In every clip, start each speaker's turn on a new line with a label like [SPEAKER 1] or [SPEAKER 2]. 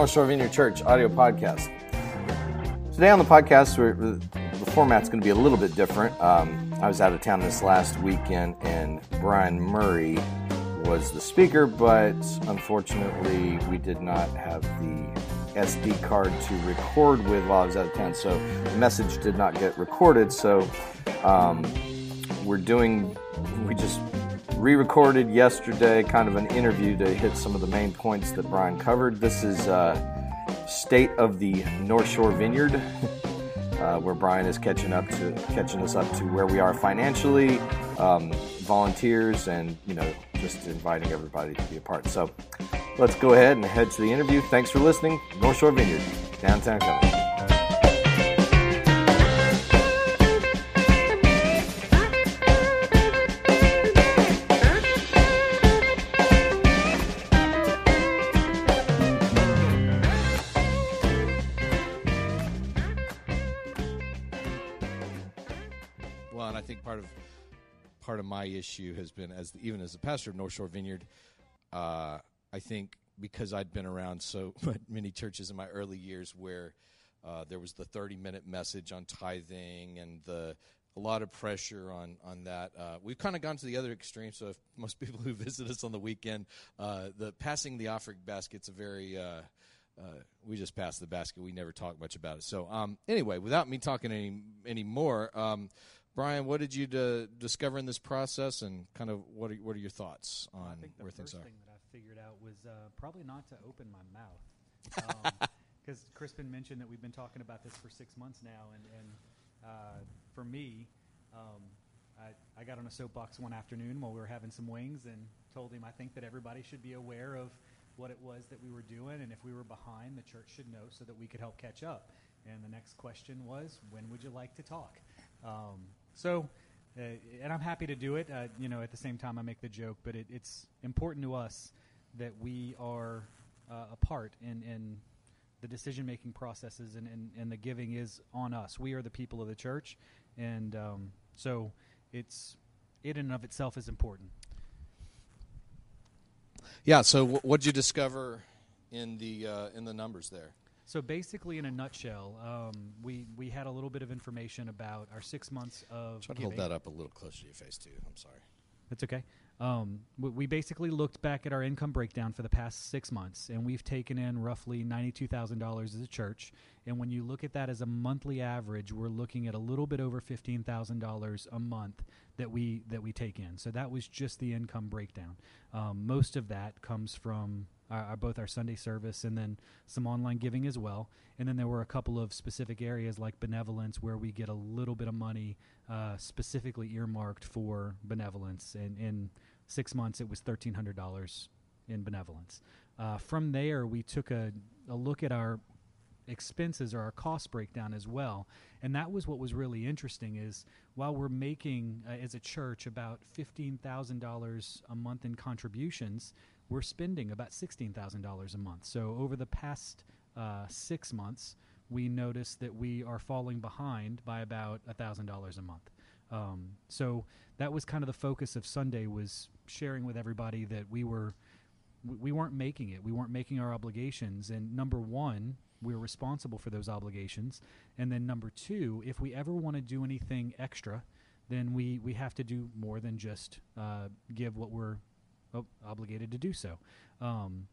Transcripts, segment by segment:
[SPEAKER 1] North Shore Vineyard Church audio podcast. Today on the podcast, the format's going to be a little bit different. Um, I was out of town this last weekend, and Brian Murray was the speaker, but unfortunately, we did not have the SD card to record with while I was out of town, so the message did not get recorded. So um, we're doing, we just re recorded yesterday kind of an interview to hit some of the main points that Brian covered. This is uh, State of the North Shore Vineyard. Uh, where Brian is catching up to catching us up to where we are financially, um, volunteers, and you know just inviting everybody to be a part. So let's go ahead and head to the interview. Thanks for listening. North Shore Vineyard, downtown Kenosha.
[SPEAKER 2] Of my issue has been as the, even as the pastor of North Shore Vineyard, uh, I think because I'd been around so many churches in my early years where uh, there was the 30 minute message on tithing and the a lot of pressure on on that. Uh, we've kind of gone to the other extreme. So, most people who visit us on the weekend, uh, the passing the offering basket's a very uh, uh, we just pass the basket. We never talk much about it. So, um, anyway, without me talking any any more, um, Brian, what did you d- discover in this process, and kind of what are, what are your thoughts on
[SPEAKER 3] I think the
[SPEAKER 2] where
[SPEAKER 3] first
[SPEAKER 2] things are?
[SPEAKER 3] thing that I figured out was uh, probably not to open my mouth. Because Crispin mentioned that we've been talking about this for six months now, and, and uh, for me, um, I, I got on a soapbox one afternoon while we were having some wings and told him I think that everybody should be aware of what it was that we were doing, and if we were behind, the church should know so that we could help catch up. And the next question was, when would you like to talk? Um, so, uh, and I'm happy to do it. Uh, you know, at the same time, I make the joke, but it, it's important to us that we are uh, a part in, in the decision making processes, and, and, and the giving is on us. We are the people of the church, and um, so it's it in and of itself is important.
[SPEAKER 2] Yeah. So, wh- what did you discover in the uh, in the numbers there?
[SPEAKER 3] So basically, in a nutshell, um, we we had a little bit of information about our six months of
[SPEAKER 2] Try to hold that up a little closer to your face too. I'm sorry.
[SPEAKER 3] That's okay. Um, we, we basically looked back at our income breakdown for the past six months, and we've taken in roughly ninety-two thousand dollars as a church. And when you look at that as a monthly average, we're looking at a little bit over fifteen thousand dollars a month that we that we take in. So that was just the income breakdown. Um, most of that comes from our, our, both our Sunday service and then some online giving as well. And then there were a couple of specific areas like benevolence where we get a little bit of money uh, specifically earmarked for benevolence. And in six months, it was thirteen hundred dollars in benevolence. Uh, from there, we took a, a look at our expenses or our cost breakdown as well and that was what was really interesting is while we're making uh, as a church about $15000 a month in contributions we're spending about $16000 a month. So over the past uh, six months we noticed that we are falling behind by about $1000 a month. Um, so that was kind of the focus of sunday was sharing with everybody that we were we- we weren't making it. We weren't making our obligations. And number one we're responsible for those obligations. And then number two, if we ever want to do anything extra, then we, we have to do more than just uh, give what we're oh, obligated to do so. Um,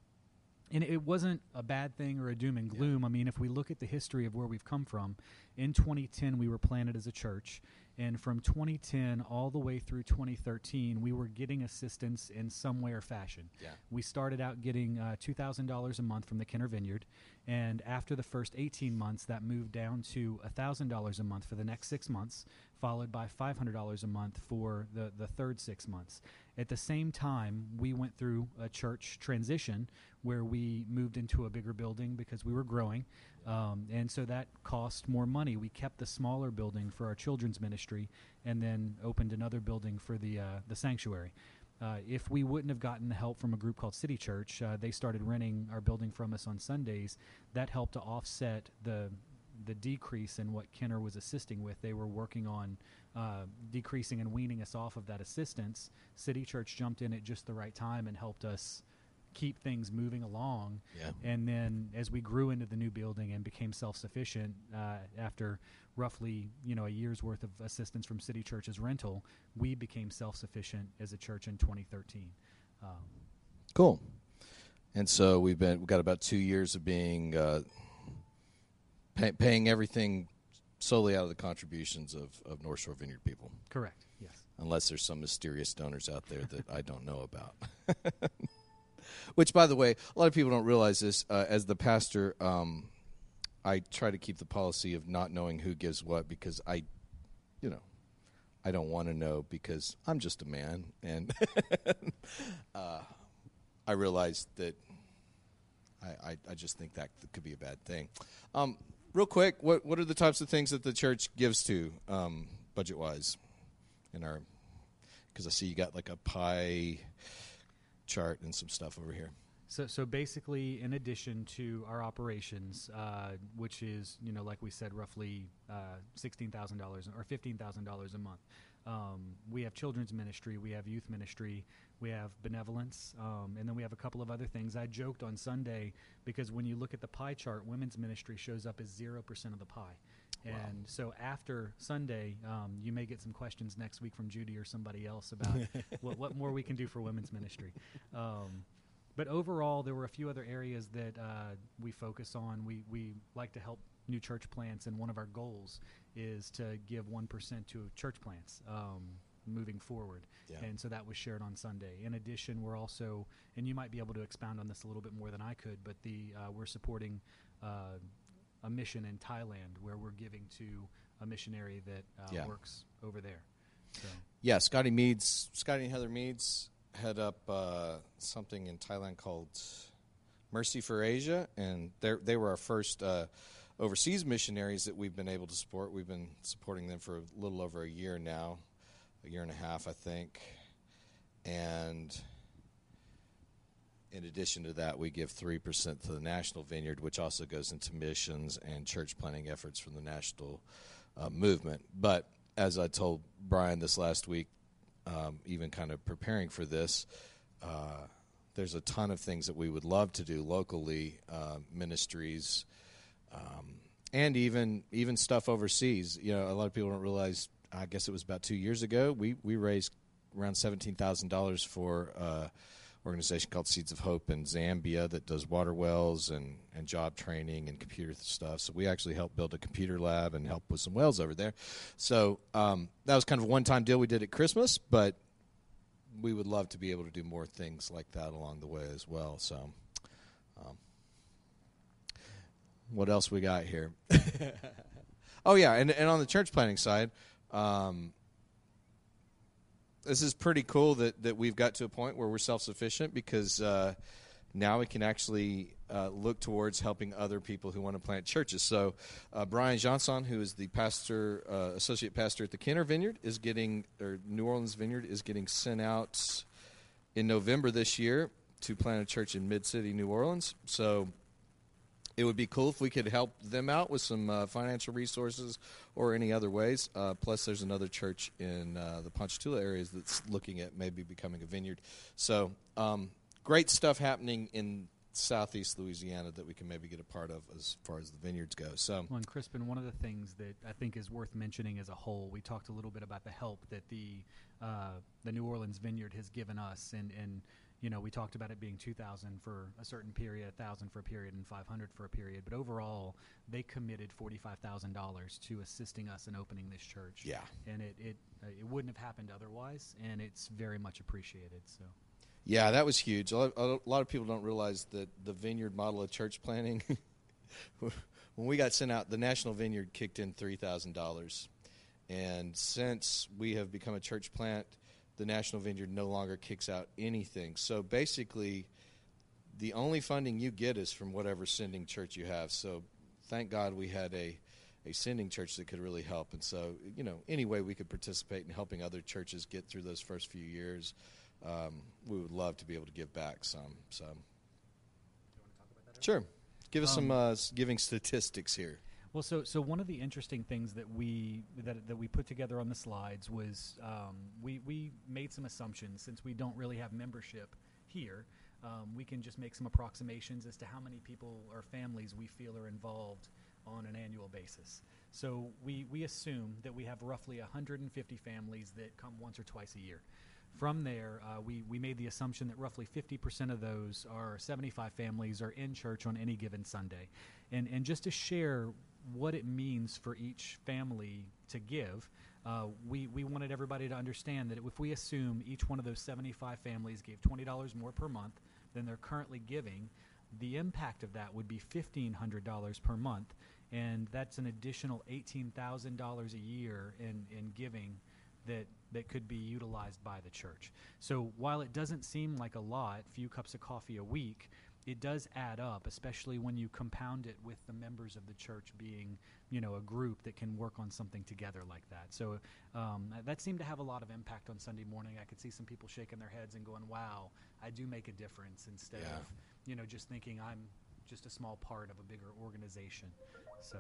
[SPEAKER 3] and it wasn't a bad thing or a doom and gloom. I mean, if we look at the history of where we've come from, in 2010 we were planted as a church, and from 2010 all the way through 2013 we were getting assistance in some way or fashion.
[SPEAKER 2] Yeah.
[SPEAKER 3] We started out getting uh, $2,000 a month from the Kenner Vineyard, and after the first 18 months, that moved down to $1,000 a month for the next six months, followed by $500 a month for the, the third six months. At the same time, we went through a church transition where we moved into a bigger building because we were growing. Um, and so that cost more money. We kept the smaller building for our children's ministry and then opened another building for the, uh, the sanctuary. Uh, if we wouldn't have gotten the help from a group called City Church, uh, they started renting our building from us on Sundays. That helped to offset the the decrease in what Kenner was assisting with. They were working on uh, decreasing and weaning us off of that assistance. City Church jumped in at just the right time and helped us keep things moving along.
[SPEAKER 2] Yeah.
[SPEAKER 3] And then as we grew into the new building and became self-sufficient uh, after roughly you know a year's worth of assistance from City Church's rental, we became self-sufficient as a church in 2013. Um,
[SPEAKER 2] Cool. And so we've been we've got about two years of being uh, pay, paying everything solely out of the contributions of, of North Shore Vineyard people,
[SPEAKER 3] correct. Yes.
[SPEAKER 2] unless there's some mysterious donors out there that I don't know about. Which, by the way, a lot of people don't realize this. Uh, as the pastor, um, I try to keep the policy of not knowing who gives what because I, you know, I don't want to know because I'm just a man, and uh, I realize that I, I, I just think that could be a bad thing. Um, real quick, what what are the types of things that the church gives to um, budget wise in our? Because I see you got like a pie chart and some stuff over here.
[SPEAKER 3] So, so basically, in addition to our operations, uh, which is you know, like we said, roughly uh, sixteen thousand dollars or fifteen thousand dollars a month, um, we have children's ministry, we have youth ministry, we have benevolence, um, and then we have a couple of other things. I joked on Sunday because when you look at the pie chart, women's ministry shows up as zero percent of the pie. And so after Sunday, um, you may get some questions next week from Judy or somebody else about what, what more we can do for women's ministry. Um, but overall, there were a few other areas that uh, we focus on. We, we like to help new church plants, and one of our goals is to give 1% to church plants um, moving forward.
[SPEAKER 2] Yeah.
[SPEAKER 3] And so that was shared on Sunday. In addition, we're also, and you might be able to expound on this a little bit more than I could, but the uh, we're supporting uh, a mission in Thailand where we're giving to a missionary that uh,
[SPEAKER 2] Yeah.
[SPEAKER 3] works over there. So.
[SPEAKER 2] Yeah, Scotty Meads, Scotty and Heather Meads head up uh, something in Thailand called Mercy for Asia, and they they were our first uh, overseas missionaries that we've been able to support. We've been supporting them for a little over a year now, a year and a half, I think, and. In addition to that, we give 3% to the National Vineyard, which also goes into missions and church planting efforts from the national uh, movement. But as I told Brian this last week, um, even kind of preparing for this, uh, there's a ton of things that we would love to do locally, uh, ministries, um, and even even stuff overseas. You know, a lot of people don't realize. I guess it was about two years ago. We we raised around seventeen thousand dollars for. Uh, organization called Seeds of Hope in Zambia that does water wells and, and job training and computer stuff. So we actually helped build a computer lab and help with some wells over there. So um, that was kind of a one time deal we did at Christmas, but we would love to be able to do more things like that along the way as well. So, um, what else we got here? oh yeah, and and on the church planting side, um, this is pretty cool that, that we've got to a point where we're self sufficient because uh, now we can actually uh, look towards helping other people who want to plant churches. So, uh, Brian Johnson, who is the pastor, uh, associate pastor at the Kenner Vineyard, is getting, or New Orleans Vineyard, is getting sent out in November this year to plant a church in Mid City, New Orleans. So, it would be cool if we could help them out with some uh, financial resources or any other ways. Uh, plus, there's another church in uh, the Ponchatoula areas that's looking at maybe becoming a vineyard. So, um, great stuff happening in southeast Louisiana that we can maybe get a part of as far as the vineyards go. So,
[SPEAKER 3] Well, and Crispin, one of the things that I think is worth mentioning as a whole, we talked a little bit about the help that the uh, the New Orleans Vineyard has given us, and and you know we talked about it being two thousand for a certain period, a thousand for a period, and five hundred for a period. But overall, they committed forty five thousand dollars to assisting us in opening this church.
[SPEAKER 2] Yeah.
[SPEAKER 3] and it it uh, it wouldn't have happened otherwise, and it's very much appreciated. So.
[SPEAKER 2] Yeah, that was huge. A lot, of people don't realize that the vineyard model of church planting. when we got sent out, the National Vineyard kicked in three thousand dollars, and since we have become a church plant, the National Vineyard no longer kicks out anything. So basically, the only funding you get is from whatever sending church you have. So thank God we had a a sending church that could really help. And so, you know, any way we could participate in helping other churches get through those first few years, um, we would love to be able to give back some. So, sure, give us some
[SPEAKER 3] Um,
[SPEAKER 2] uh, giving statistics here.
[SPEAKER 3] Well, so so one of the interesting things that we that, that we put together on the slides was um, we we made some assumptions since we don't really have membership here. Um, we can just make some approximations as to how many people or families we feel are involved on an annual basis. So we we assume that we have roughly 150 families that come once or twice a year. From there, uh, we, we made the assumption that roughly 50% of those are 75 families are in church on any given Sunday. And, and just to share what it means for each family to give, uh, we, we wanted everybody to understand that if we assume each one of those 75 families gave $20 more per month than they're currently giving, the impact of that would be $1,500 per month. And that's an additional $18,000 a year in, in giving that that could be utilized by the church. So while it doesn't seem like a lot, few cups of coffee a week, it does add up, especially when you compound it with the members of the church being, you know, a group that can work on something together like that. So um, that seemed to have a lot of impact on Sunday morning. I could see some people shaking their heads and going, "Wow, I do make a difference," instead
[SPEAKER 2] Yeah.
[SPEAKER 3] of, you know, just thinking I'm just a small part of a bigger organization. So.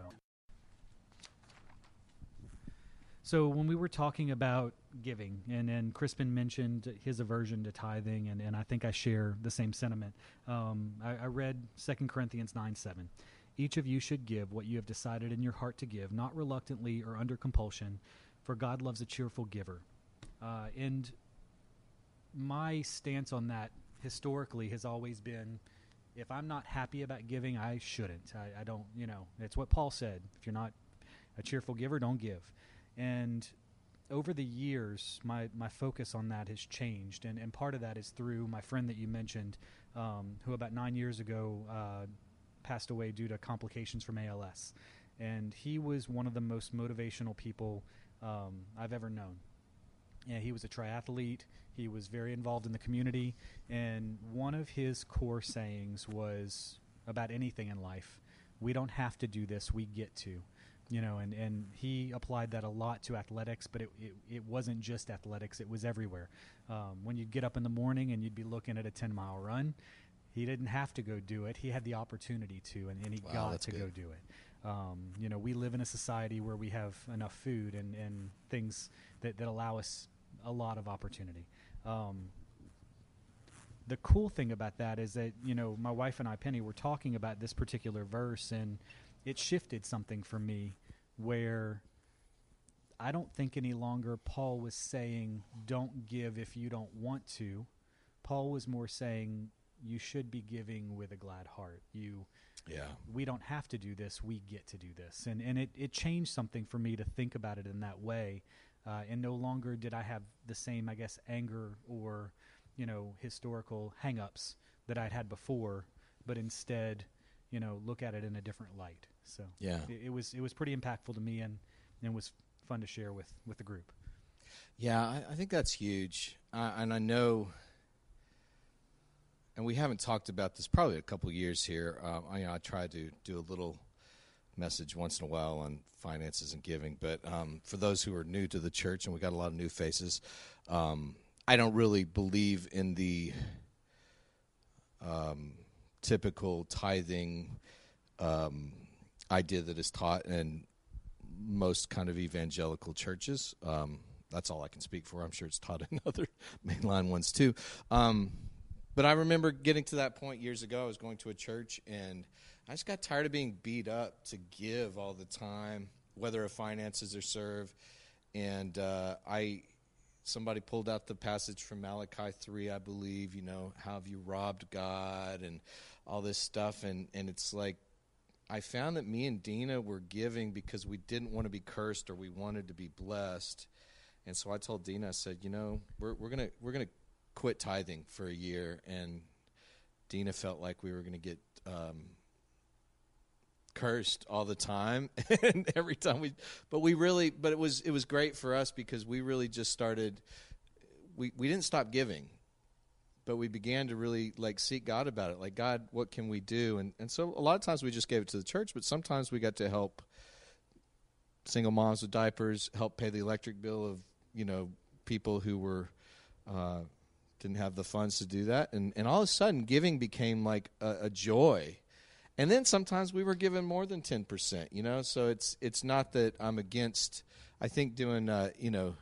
[SPEAKER 3] So when we were talking about giving, and, and Crispin mentioned his aversion to tithing, and, and I think I share the same sentiment. Um, I, I read 2 Corinthians 9 7. Each of you should give what you have decided in your heart to give, not reluctantly or under compulsion, for God loves a cheerful giver. Uh, and my stance on that historically has always been if I'm not happy about giving, I shouldn't. I, I don't, you know, it's what Paul said. If you're not a cheerful giver, don't give. And over the years, my, my focus on that has changed. And, and part of that is through my friend that you mentioned, um, who about nine years ago uh, passed away due to complications from ALS. And he was one of the most motivational people um, I've ever known. Yeah, he was a triathlete. He was very involved in the community. And one of his core sayings was about anything in life we don't have to do this, we get to you know, and, and he applied that a lot to athletics, but it, it, it wasn't just athletics, it was everywhere. Um, when you'd get up in the morning and you'd be looking at a 10 mile run, he didn't have to go do it. He had the opportunity to, and, and he
[SPEAKER 2] Wow,
[SPEAKER 3] got to go do it. Um, you know, we live in a society where we have enough food and, and things that, that allow us a lot of opportunity. Um, the cool thing about that is that you know my wife and I, Penny, were talking about this particular verse, and it shifted something for me where I don't think any longer Paul was saying don't give if you don't want to. Paul was more saying you should be giving with a glad heart. You
[SPEAKER 2] Yeah.
[SPEAKER 3] we don't have to do this we get to do this and and it, it changed something for me to think about it in that way uh, and no longer did i have the same i guess anger or you know historical hang-ups that i'd had before but instead you know look at it in a different light so
[SPEAKER 2] Yeah.
[SPEAKER 3] it, it was it was pretty impactful to me and and was fun to share with with the group
[SPEAKER 2] Yeah, I, I think that's huge, uh, and I know, and we haven't talked about this probably a couple years here. Um, I, you know, I try to do a little message once in a while on finances and giving, but um, for those who are new to the church, and we got a lot of new faces, um, I don't really believe in the um, typical tithing um, idea that is taught in most kind of evangelical churches. Um, that's all I can speak for. I'm sure it's taught in other mainline ones too. Um, but I remember getting to that point years ago. I was going to a church and I just got tired of being beat up to give all the time, whether of finances or serve. And uh, I, somebody pulled out the passage from Malachi three, I believe. You know, how have you robbed God and all this stuff? And and it's like I found that me and Dina were giving because we didn't want to be cursed or we wanted to be blessed. And so I told Dina, I said, you know, we're we're gonna we're gonna quit tithing for a year. And Dina felt like we were gonna get um, cursed all the time and every time we but we really but it was it was great for us because we really just started we we didn't stop giving but we began to really like seek God about it. Like, God, what can we do? And and so a lot of times we just gave it to the church, but sometimes we got to help single moms with diapers, help pay the electric bill of you know people who were uh, didn't have the funds to do that, and and all of a sudden, giving became like a, a joy. And then sometimes we were given more than ten percent, you know. So it's it's not that I'm against. I think doing uh, you know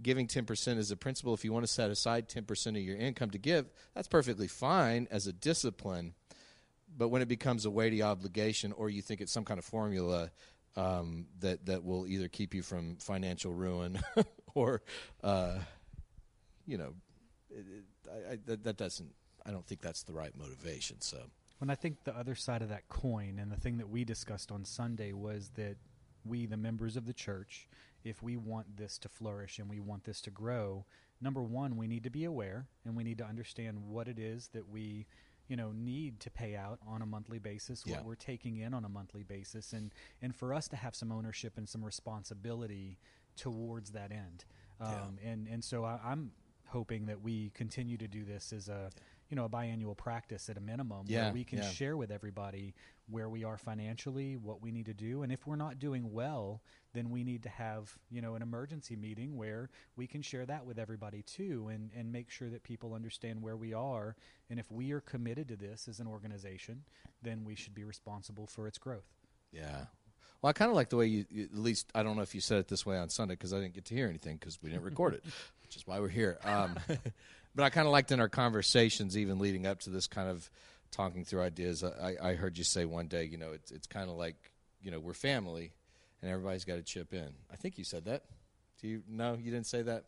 [SPEAKER 2] giving 10% is a principle. If you want to set aside 10% of your income to give, that's perfectly fine as a discipline. But when it becomes a weighty obligation or you think it's some kind of formula um, that, that will either keep you from financial ruin or, uh, you know, it, it, I, I, that, that doesn't, I don't think that's the right motivation. So.
[SPEAKER 3] When I think the other side of that coin and the thing that we discussed on Sunday was that we, the members of the church, if we want this to flourish and we want this to grow, number one, we need to be aware and we need to understand what it is that we you know need to pay out on a monthly basis
[SPEAKER 2] Yeah.
[SPEAKER 3] what we're taking in on a monthly basis and and for us to have some ownership and some responsibility towards that end. Um, and and so I, i'm hoping that we continue to do this as a you know a biannual practice at a minimum
[SPEAKER 2] Yeah,
[SPEAKER 3] where we can
[SPEAKER 2] yeah.
[SPEAKER 3] share with everybody where we are financially what we need to do and if we're not doing well then we need to have you know an emergency meeting where we can share that with everybody too and and make sure that people understand where we are and if we are committed to this as an organization then we should be responsible for its growth
[SPEAKER 2] Yeah. Well, I kind of like the way you, you, at least, I don't know if you said it this way on Sunday because I didn't get to hear anything because we didn't record it, which is why we're here. Um, but I kind of liked in our conversations, even leading up to this kind of talking through ideas, I, I heard you say one day, you know, it's, it's kind of like, you know, we're family and everybody's got to chip in. I think you said that. Do you? No, you didn't say that?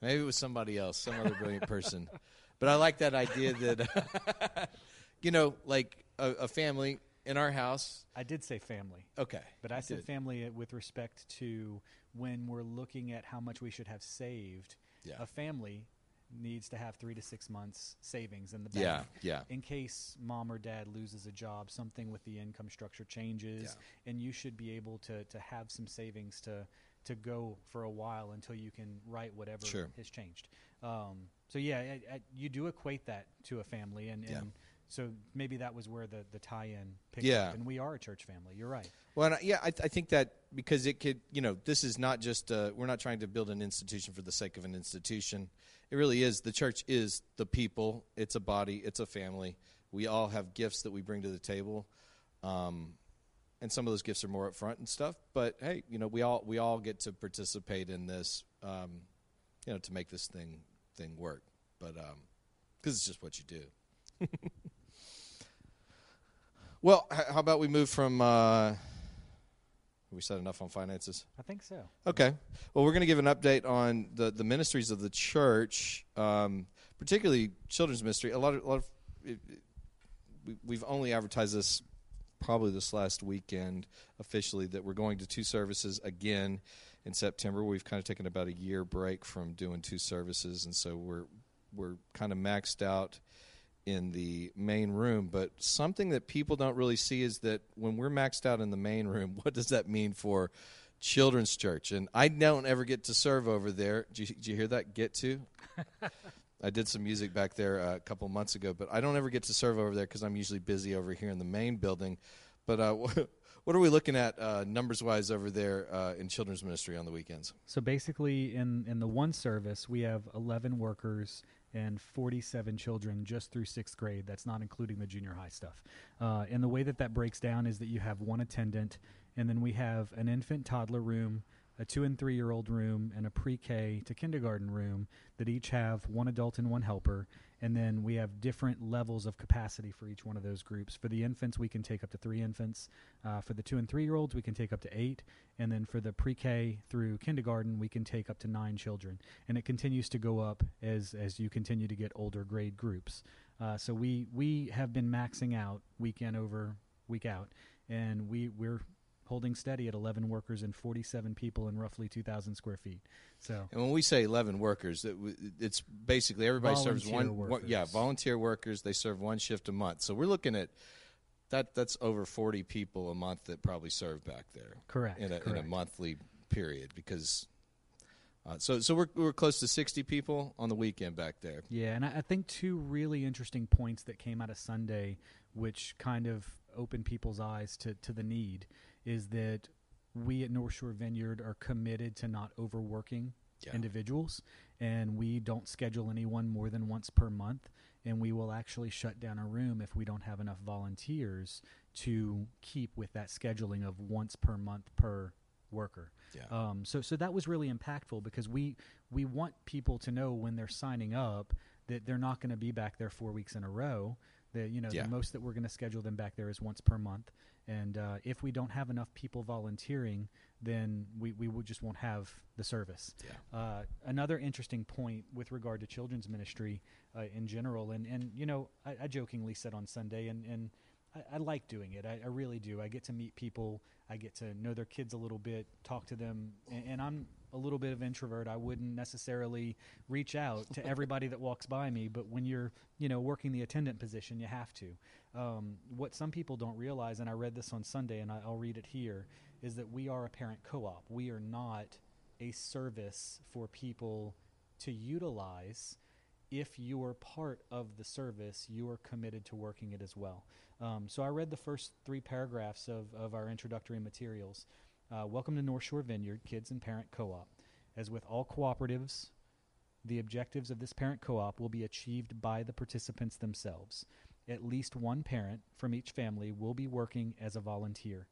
[SPEAKER 2] Maybe it was somebody else, some other brilliant person. But I like that idea that, you know, like a, a family in our house.
[SPEAKER 3] i did say family
[SPEAKER 2] Okay.
[SPEAKER 3] But I said
[SPEAKER 2] did.
[SPEAKER 3] family uh, with respect to when we're looking at how much we should have saved.
[SPEAKER 2] Yeah.
[SPEAKER 3] A family needs to have three to six months savings in the bank.
[SPEAKER 2] Yeah, yeah.
[SPEAKER 3] In case mom or dad loses a job, something with the income structure changes, and you should be able to, to have some savings to to go for a while until you can write whatever
[SPEAKER 2] Sure.
[SPEAKER 3] has changed. Um, so yeah, I, I, you do equate that to a family, and,
[SPEAKER 2] Yeah.
[SPEAKER 3] So maybe that was where the, the tie-in picked
[SPEAKER 2] Yeah.
[SPEAKER 3] up. And we are a church family. You're right.
[SPEAKER 2] Well, and I- yeah, I, I think that because it could, you know, this is not just uh, we're not trying to build an institution for the sake of an institution. It really is. The church is the people. It's a body. It's a family. We all have gifts that we bring to the table, um, and some of those gifts are more upfront and stuff. But hey, you know, we all we all get to participate in this, um, you know, to make this thing thing work. But um, because it's just what you do. well, how about we move from? Uh, we said enough on finances?
[SPEAKER 3] I think so.
[SPEAKER 2] Okay. Well, we're going to give an update on the, the ministries of the church, um, particularly children's ministry. A lot of, a lot of it, it- we, we've only advertised this probably this last weekend officially that we're going to two services again in September. We've kind of taken about a year break from doing two services, and so we're we're kind of maxed out in the main room. But something that people don't really see is that when we're maxed out in the main room, what does that mean for children's church? And I don't ever get to serve over there. Did you, did you hear that? Get to? I did some music back there uh, a couple months ago, but I don't ever get to serve over there because I'm usually busy over here in the main building. But uh, what are we looking at uh, numbers wise over there uh, in children's ministry on the weekends?
[SPEAKER 3] So basically, in in the one service, we have 11 workers and 47 children just through sixth grade. That's not including the junior high stuff. Uh, and the way that that breaks down is that you have one attendant, and then we have an infant toddler room, a two and three year old room, and a pre K to kindergarten room that each have one adult and one helper. And then we have different levels of capacity for each one of those groups. For the infants, we can take up to three infants. Uh, for the two and three year olds, we can take up to eight. And then for the pre K through kindergarten, we can take up to nine children. And it continues to go up as, as you continue to get older grade groups. Uh, so we, we have been maxing out weekend over week out. And we, we're holding steady at 11 workers and 47 people in roughly 2,000 square feet. So
[SPEAKER 2] And when we say 11 workers, it, it's basically everybody serves one, one. Yeah, volunteer workers. They serve one shift a month. So we're looking at that. That's over 40 people a month that probably serve back there.
[SPEAKER 3] Correct,
[SPEAKER 2] In a, in a monthly period because. Uh, so so we're we're close to 60 people on the weekend back there.
[SPEAKER 3] Yeah, and I, I think two really interesting points that came out of Sunday, which kind of opened people's eyes to, to the need, is that we at North Shore Vineyard are committed to not overworking
[SPEAKER 2] Yeah.
[SPEAKER 3] individuals, and we don't schedule anyone more than once per month. And we will actually shut down a room if we don't have enough volunteers to keep with that scheduling of once per month per worker.
[SPEAKER 2] Yeah.
[SPEAKER 3] Um, so so that was really impactful because we we want people to know when they're signing up that they're not going to be back there four weeks in a row. That you know
[SPEAKER 2] Yeah.
[SPEAKER 3] the most that we're going to schedule them back there is once per month. And uh, if we don't have enough people volunteering, then we, we would just won't have the service.
[SPEAKER 2] Yeah.
[SPEAKER 3] Uh, another interesting point with regard to children's ministry uh, in general, and, and you know, I, I jokingly said on Sunday, and, and I, I like doing it. I, I really do. I get to meet people. I get to know their kids a little bit, talk to them, and, and I'm a little bit of introvert. I wouldn't necessarily reach out to everybody that walks by me, but when you're, you know, working the attendant position, you have to. Um, what some people don't realize, and I read this on Sunday, and I, I'll read it here, is that we are a parent co-op. We are not a service for people to utilize if you are part of the service, you are committed to working it as well. Um, so I read the first three paragraphs of, of our introductory materials. Uh, Welcome to North Shore Vineyard Kids and Parent Co op. As with all cooperatives, the objectives of this parent co op will be achieved by the participants themselves. At least one parent from each family will be working as a volunteer.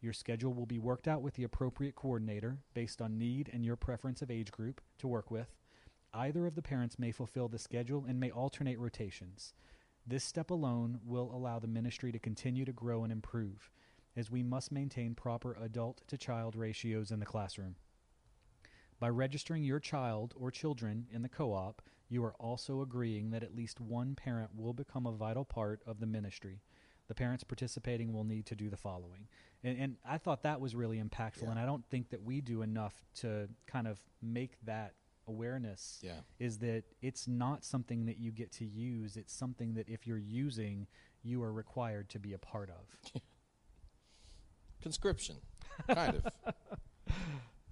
[SPEAKER 3] Your schedule will be worked out with the appropriate coordinator based on need and your preference of age group to work with. Either of the parents may fulfill the schedule and may alternate rotations. This step alone will allow the ministry to continue to grow and improve, as we must maintain proper adult to child ratios in the classroom. By registering your child or children in the co op, you are also agreeing that at least one parent will become a vital part of the ministry. The parents participating will need to do the following. And, and I thought that was really impactful,
[SPEAKER 2] Yeah.
[SPEAKER 3] and I don't think that we do enough to kind of make that awareness
[SPEAKER 2] Yeah.
[SPEAKER 3] is that it's not something that you get to use. It's something that if you're using, you are required to be a part of.
[SPEAKER 2] Conscription, kind of.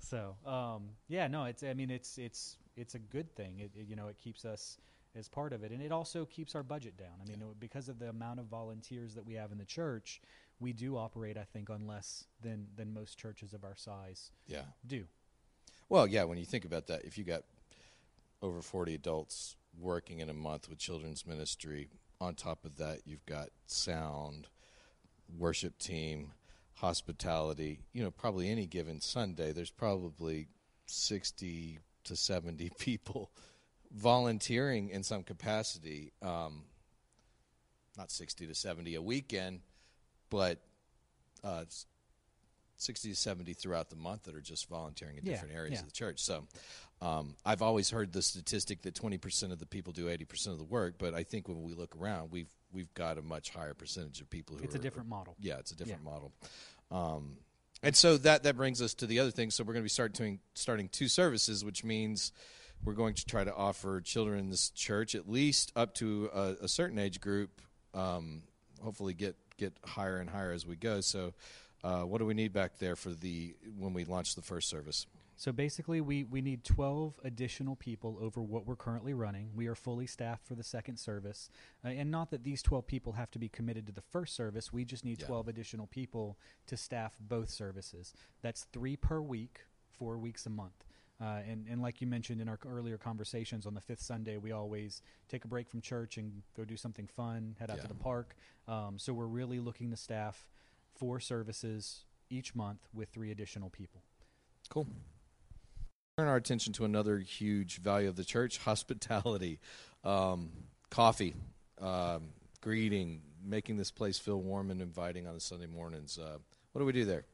[SPEAKER 3] So, um, yeah, no, it's. I mean, it's it's it's a good thing. It, it, you know, it keeps us as part of it, and it also keeps our budget down. I mean,
[SPEAKER 2] Yeah.
[SPEAKER 3] because of the amount of volunteers that we have in the church, we do operate, I think, on less than than most churches of our size
[SPEAKER 2] Yeah.
[SPEAKER 3] do.
[SPEAKER 2] Well, yeah, when you think about that, if you got over 40 adults working in a month with children's ministry, on top of that, you've got sound, worship team, hospitality, you know, probably any given Sunday, there's probably 60 to 70 people volunteering in some capacity. Um, not 60 to 70 a weekend, but uh, 60 to 70 throughout the month that are just volunteering in
[SPEAKER 3] Yeah,
[SPEAKER 2] different areas
[SPEAKER 3] yeah.
[SPEAKER 2] of the church. So um, I've always heard the statistic that 20% of the people do 80% of the work, but I think when we look around, we've we've got a much higher percentage of people who
[SPEAKER 3] It's
[SPEAKER 2] are
[SPEAKER 3] a different model.
[SPEAKER 2] yeah, it's a different model. Um, and so that that brings us to the other thing. So we're going to be start doing, starting two services, which means we're going to try to offer children in this church at least up to a, a certain age group. Um, hopefully, get get higher and higher as we go. So, uh, what do we need back there for the when we launch the first service?
[SPEAKER 3] So basically, we, we need 12 additional people over what we're currently running. We are fully staffed for the second service. Uh, and not that these 12 people have to be committed to the first service, we just need
[SPEAKER 2] Yeah.
[SPEAKER 3] 12 additional people to staff both services. That's three per week, four weeks a month. Uh, and, and like you mentioned in our earlier conversations, on the fifth Sunday, we always take a break from church and go do something fun, head out
[SPEAKER 2] Yeah.
[SPEAKER 3] to the park. Um, so we're really looking to staff four services each month with three additional people.
[SPEAKER 2] Cool. Turn our attention to another huge value of the church: hospitality, um, coffee, um, greeting, making this place feel warm and inviting on the Sunday mornings. Uh, what do we do there?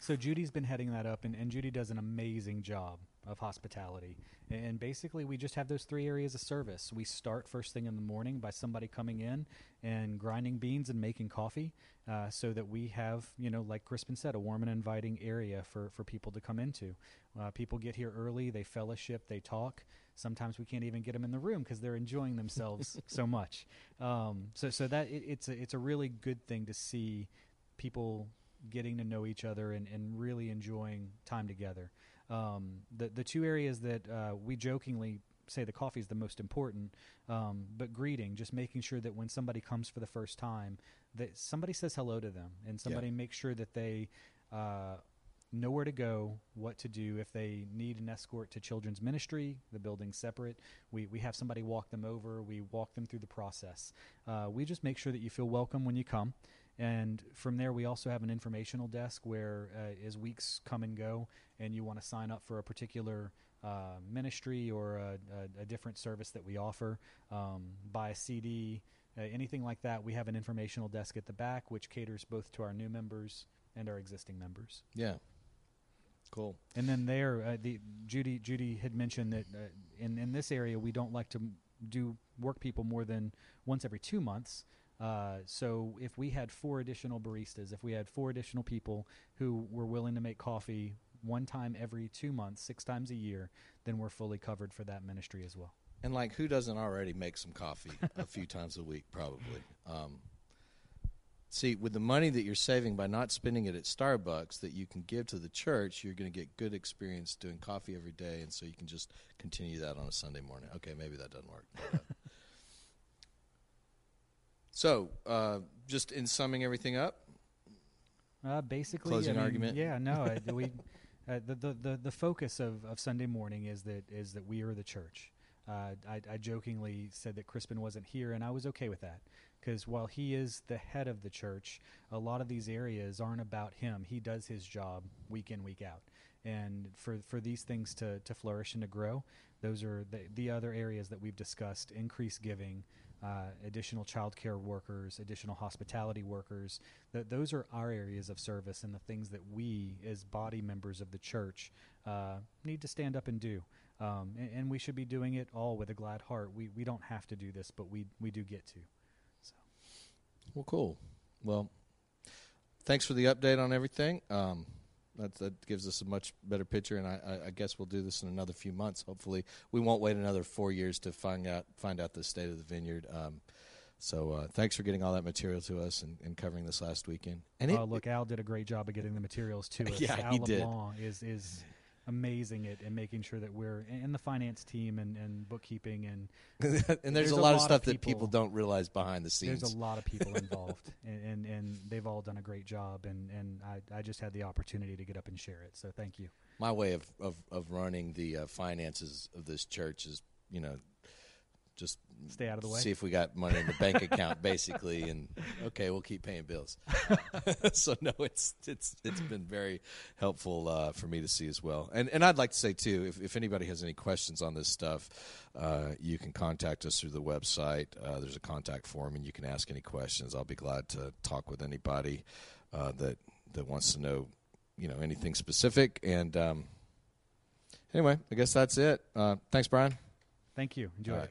[SPEAKER 3] So Judy's been heading that up, and, and Judy does an amazing job of hospitality. And basically, we just have those three areas of service. We start first thing in the morning by somebody coming in and grinding beans and making coffee, uh, so that we have, you know, like Crispin said, a warm and inviting area for for people to come into. Uh, people get here early, they fellowship, they talk. Sometimes we can't even get them in the room because they're enjoying themselves so much. Um, so so that it, it's a, it's a really good thing to see people getting to know each other and, and really enjoying time together. Um, the the two areas that uh, we jokingly say the coffee is the most important, um, but greeting, just making sure that when somebody comes for the first time, that somebody says hello to them and somebody makes sure that they uh, know where to go, what to do. If they need an escort to children's ministry, the building's separate. We, we have somebody walk them over. We walk them through the process. Uh, we just make sure that you feel welcome when you come. And from there, we also have an informational desk where, uh, as weeks come and go, and you want to sign up for a particular uh, ministry or a, a, a, different service that we offer, um, buy a CD, uh, anything like that, we have an informational desk at the back, which caters both to our new members and our existing members.
[SPEAKER 2] Yeah. Cool.
[SPEAKER 3] And then there, uh, the Judy Judy had mentioned that uh, in in this area we don't like to do work people more than once every two months. Uh, so if we had four additional baristas, if we had four additional people who were willing to make coffee one time every two months, six times a year, then we're fully covered for that ministry as well.
[SPEAKER 2] And like, who doesn't already make some coffee a few times a week? Probably. Um, see, with the money that you're saving by not spending it at Starbucks, that you can give to the church, you're going to get good experience doing coffee every day, and so you can just continue that on a Sunday morning. Okay, maybe that doesn't work. So, uh, just in summing everything up,
[SPEAKER 3] uh, basically,
[SPEAKER 2] closing
[SPEAKER 3] I mean,
[SPEAKER 2] argument.
[SPEAKER 3] Yeah, no, uh, we the, the the the focus of, of Sunday morning is that is that we are the church. Uh, I, I jokingly said that Crispin wasn't here, and I was okay with that because while he is the head of the church, a lot of these areas aren't about him. He does his job week in week out, and for for these things to to flourish and to grow, those are the the other areas that we've discussed: increased giving uh, additional childcare workers, additional hospitality workers. Those are our areas of service and the things that we, as body members of the church, uh, need to stand up and do. Um, and, and, we should be doing it all with a glad heart. We we don't have to do this, but we we do get to. So,
[SPEAKER 2] well, cool. Well, thanks for the update on everything. Um, that, that gives us a much better picture, and I, I, guess we'll do this in another few months. Hopefully, we won't wait another four years to find out find out the state of the vineyard. Um, so, uh, thanks for getting all that material to us and, and covering this last weekend. And
[SPEAKER 3] oh, look, Al did a great job of getting the materials to us.
[SPEAKER 2] yeah,
[SPEAKER 3] Al
[SPEAKER 2] he did.
[SPEAKER 3] Is is amazing at, at making sure that we're and the finance team and, and bookkeeping and
[SPEAKER 2] and there's, there's a, lot, lot of stuff people, that people don't realize behind the scenes.
[SPEAKER 3] There's a lot of people involved, and, and, and they've all done a great job. And and I I just had the opportunity to get up and share it. So thank you.
[SPEAKER 2] My way of of, of running the uh, finances of this church is you know just
[SPEAKER 3] stay out of the way.
[SPEAKER 2] See if we got money in the bank account, basically, and okay, we'll keep paying bills. so no, it's it's it's been very helpful uh, for me to see as well. And and I'd like to say too, if if anybody has any questions on this stuff, uh, you can contact us through the website. Uh, there's a contact form, and you can ask any questions. I'll be glad to talk with anybody uh, that that wants to know, you know, anything specific. And um, anyway, I guess that's it. Uh, thanks, Brian.
[SPEAKER 3] Thank you. Enjoy.